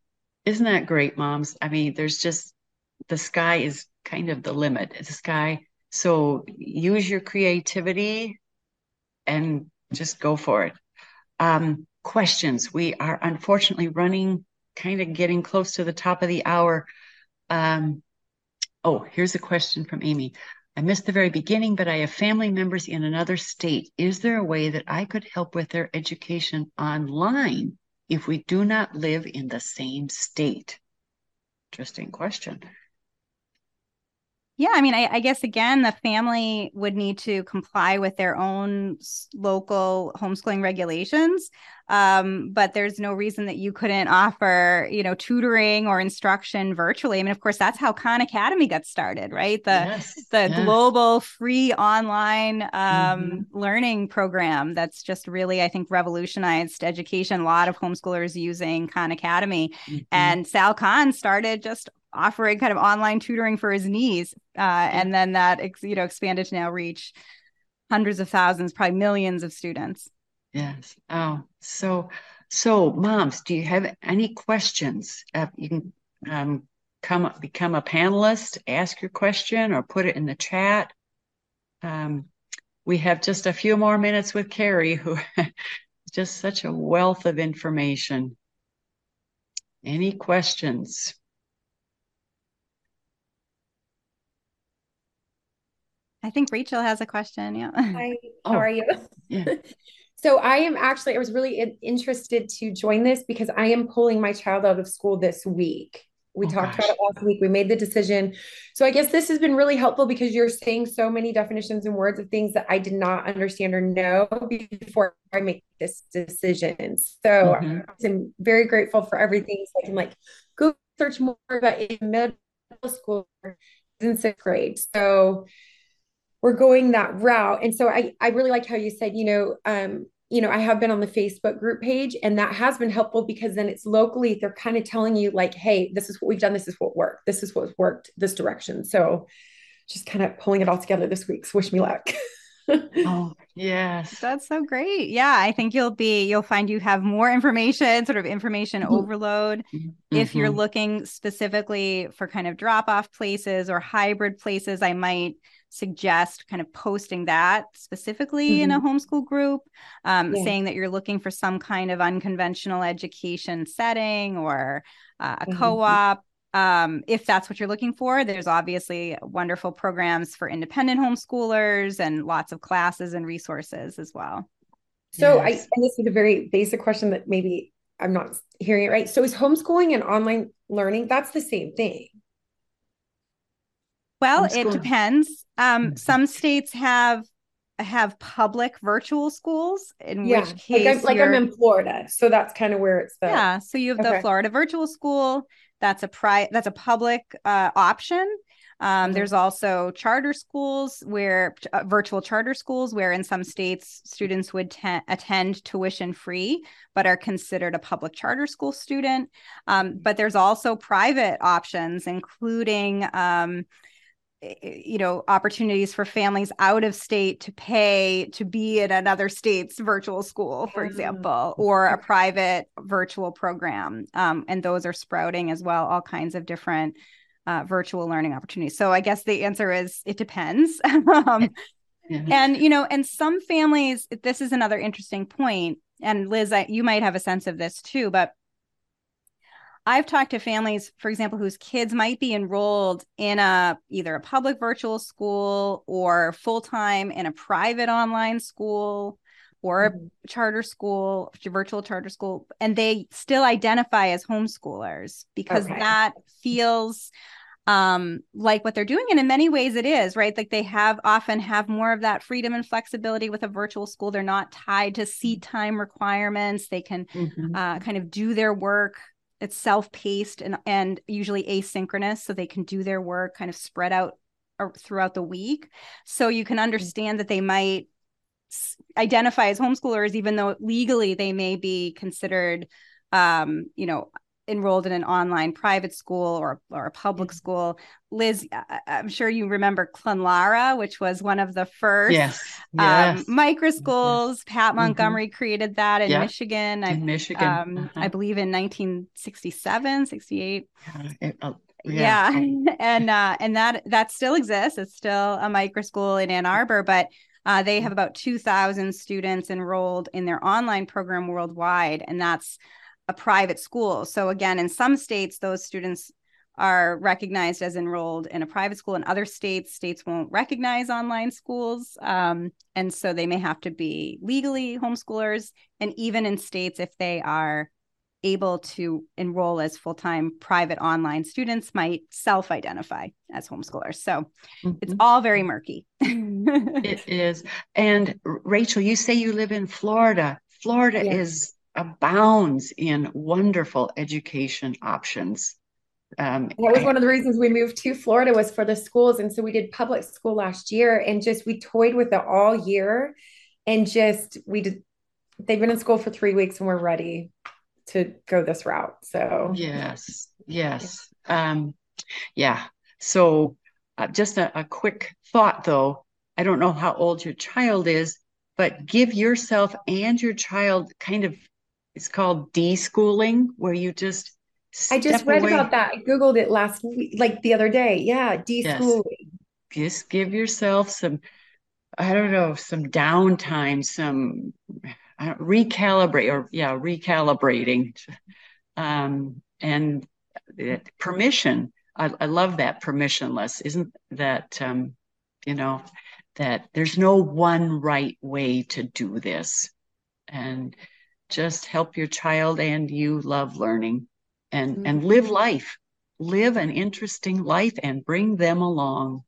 isn't that great, moms? I mean, there's just the sky is kind of the limit. The sky. So use your creativity and just go for it. Um, questions. We are unfortunately running kind of getting close to the top of the hour. Um, oh, here's a question from Amy. I missed the very beginning, but I have family members in another state. Is there a way that I could help with their education online if we do not live in the same state? Interesting question.
Yeah, I mean, I, I, guess again, the family would need to comply with their own local homeschooling regulations. Um, but there's no reason that you couldn't offer, you know, tutoring or instruction virtually. I mean, of course, that's how Khan Academy got started, right? The yes, the yes. global free online um, mm-hmm. learning program that's just really, I think, revolutionized education. A lot of homeschoolers using Khan Academy, mm-hmm. and Sal Khan started just offering kind of online tutoring for his niece uh, and then that you know expanded to now reach hundreds of thousands probably millions of students.
Yes. Oh so so moms do you have any questions? Uh, you can um, come become a panelist ask your question or put it in the chat. Um, we have just a few more minutes with Kerry who just such a wealth of information. Any questions
I think Rachel has a question. Yeah.
Hi, how oh, are you? Yeah. so I am actually, I was really interested to join this because I am pulling my child out of school this week. We oh, talked gosh. about it last week. We made the decision. So I guess this has been really helpful because you're saying so many definitions and words of things that I did not understand or know before I make this decision. So mm-hmm. I'm very grateful for everything. So I can like go search more about in middle school in sixth grade. So we're going that route. And so I, I really liked how you said, you know, um, you know, I have been on the Facebook group page and that has been helpful because then it's locally, they're kind of telling you like, hey, this is what we've done. This is what worked. This is what's worked this direction. So just kind of pulling it all together this week. So wish me luck.
oh, yes.
That's so great. Yeah. I think you'll be, you'll find you have more information, sort of information mm-hmm. overload. Mm-hmm. If you're mm-hmm. looking specifically for kind of drop off places or hybrid places, I might suggest kind of posting that specifically mm-hmm. in a mm-hmm. homeschool group, um, yeah. saying that you're looking for some kind of unconventional education setting or uh, a mm-hmm. co op. Um, if that's what you're looking for, there's obviously wonderful programs for independent homeschoolers and lots of classes and resources as well.
So, yes. I, and this is a very basic question that maybe I'm not hearing it right. So, is homeschooling and online learning that's the same thing?
Well, it depends. Um, mm-hmm. Some states have have public virtual schools, in yeah. which case,
like I'm, like I'm in Florida, so that's kind of where it's the
yeah. So you have okay. the Florida Virtual School. That's a pri that's a public uh, option. Um, mm-hmm. There's also charter schools where uh, virtual charter schools where in some states students would te- attend tuition free, but are considered a public charter school student. Um, but there's also private options, including um, you know opportunities for families out of state to pay to be in another state's virtual school for example or a private virtual program um, and those are sprouting as well all kinds of different uh, virtual learning opportunities. So i guess the answer is it depends. Um, and you know and some families this is another interesting point and liz I, you might have a sense of this too but I've talked to families, for example, whose kids might be enrolled in a either a public virtual school or full time in a private online school or a mm-hmm. charter school, virtual charter school, and they still identify as homeschoolers because okay. that feels um, like what they're doing. And in many ways it is, right? Like they have often have more of that freedom and flexibility with a virtual school. They're not tied to seat mm-hmm. time requirements. They can mm-hmm. uh, kind of do their work it's self-paced and and usually asynchronous so they can do their work kind of spread out throughout the week so you can mm. understand that they might identify as homeschoolers even though legally they may be considered um, you know enrolled in an online private school or, or a public mm-hmm. school. Liz, I, am sure you remember Clonlara, which was one of the first
yes.
Um, micro schools. Yes. Pat mm-hmm. Montgomery mm-hmm. created that in yeah. Michigan.
In I, Michigan. Um,
uh-huh. I believe in 1967, 68. Yeah. Uh, yeah. yeah. and uh, and that that still exists. It's still a micro school in Ann Arbor, but uh, they have about 2,000 students enrolled in their online program worldwide, and that's a private school. So again, in some states, those students are recognized as enrolled in a private school. In other states, states won't recognize online schools. Um, and so they may have to be legally homeschoolers. And even in states, if they are able to enroll as full-time private online students might self-identify as homeschoolers so mm-hmm. it's all very murky
it is and rachel you say you live in florida florida yes. is abounds in wonderful education options
um, that was one of the reasons we moved to Florida was for the schools, and so we did public school last year, and just we toyed with it all year, and just we did. They've been in school for three weeks, and we're ready to go this route. So
yes, yes, um, yeah. So uh, just a, a quick thought, though. I don't know how old your child is, but give yourself and your child kind of it's called deschooling, where you just
I just read away. about that. I Googled it last week, like the other day. Yeah, deschooling.
Yes. Just give yourself some, I don't know, some downtime, some uh, recalibrate or yeah, recalibrating. Um, and permission. I, I, love that permissionless. Isn't that, um, you know, that there's no one right way to do this. And just help your child and you love learning and mm-hmm. and live life live an interesting life and bring them along.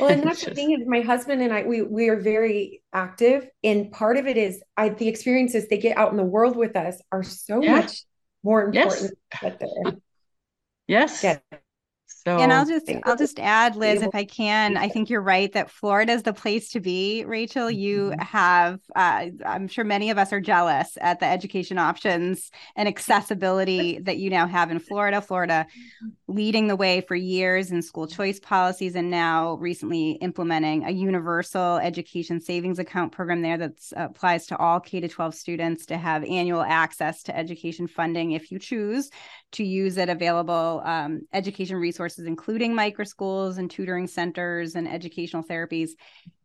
Well and that's the thing is my husband and i we we are very active and part of it is i the experiences they get out in the world with us are so yeah. much more important.
Yes. Yes
so and I'll just I'll just add, Liz, if I can. I think you're right that Florida is the place to be. Rachel, you mm-hmm. have uh, I'm sure many of us are jealous at the education options and accessibility that you now have in Florida. Florida leading the way for years in school choice policies and now recently implementing a universal education savings account program there that uh, applies to all K to 12 students to have annual access to education funding if you choose to use it available um, education resources, including microschools and tutoring centers and educational therapies.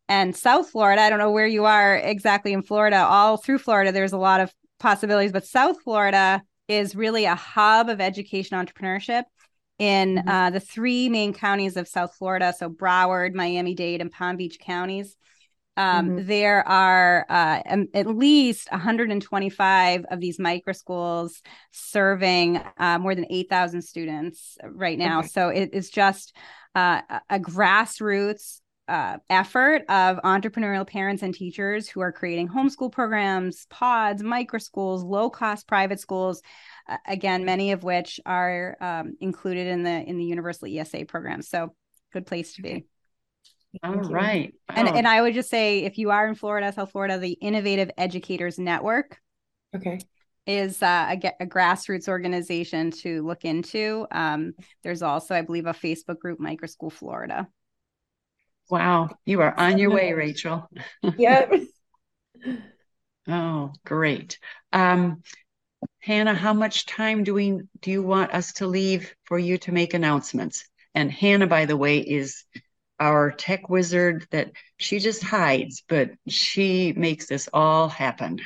And South Florida, I don't know where you are exactly in Florida, all through Florida, there's a lot of possibilities, but South Florida is really a hub of education entrepreneurship in mm-hmm. uh, the three main counties of South Florida. So Broward, Miami Dade, and Palm Beach counties. Um, mm-hmm. There are uh, at least 125 of these micro schools serving uh, more than 8,000 students right now. Okay. So it is just uh, a grassroots uh, effort of entrepreneurial parents and teachers who are creating homeschool programs, pods, micro schools, low cost private schools. Uh, again, many of which are um, included in the in the universal ESA program. So, good place to be.
All right.
And and I would just say if you are in Florida, South Florida, the Innovative Educators Network.
Okay.
Is uh, a, a, grassroots organization to look into. Um, there's also, I believe, a Facebook group, Microschool Florida.
Wow, you are on your way, Rachel.
yep.
oh, great. Um, Hannah, how much time do we do you want us to leave for you to make announcements? And Hannah, by the way, is our tech wizard that she just hides, but she makes this all happen.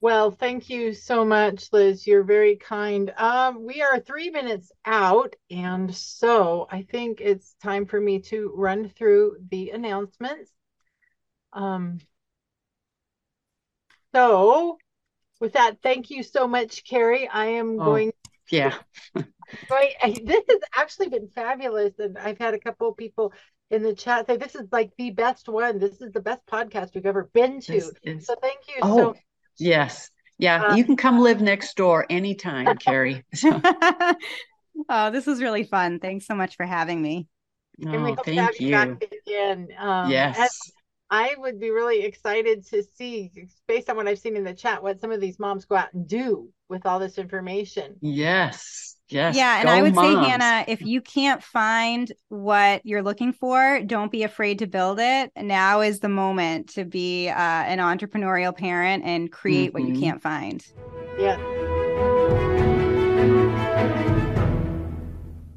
Well, thank you so much, Liz. You're very kind. Um, we are three minutes out, and so I think it's time for me to run through the announcements. Um, so, with that, thank you so much, Kerry. I am oh, going.
Yeah.
Right. This has actually been fabulous. And I've had a couple of people in the chat say this is like the best one. This is the best podcast we've ever been to. So thank you oh, so
Yes. Yeah. Uh, you can come live next door anytime, Kerry.
oh, this was really fun. Thanks so much for having me.
Oh, thank you.
again. Um,
yes.
I would be really excited to see, based on what I've seen in the chat, what some of these moms go out and do with all this information.
Yes. Yes.
Yeah. And I would moms. say, Hannah, if you can't find what you're looking for, don't be afraid to build it. Now is the moment to be uh, an entrepreneurial parent and create mm-hmm. what you mm-hmm. can't find.
Yeah.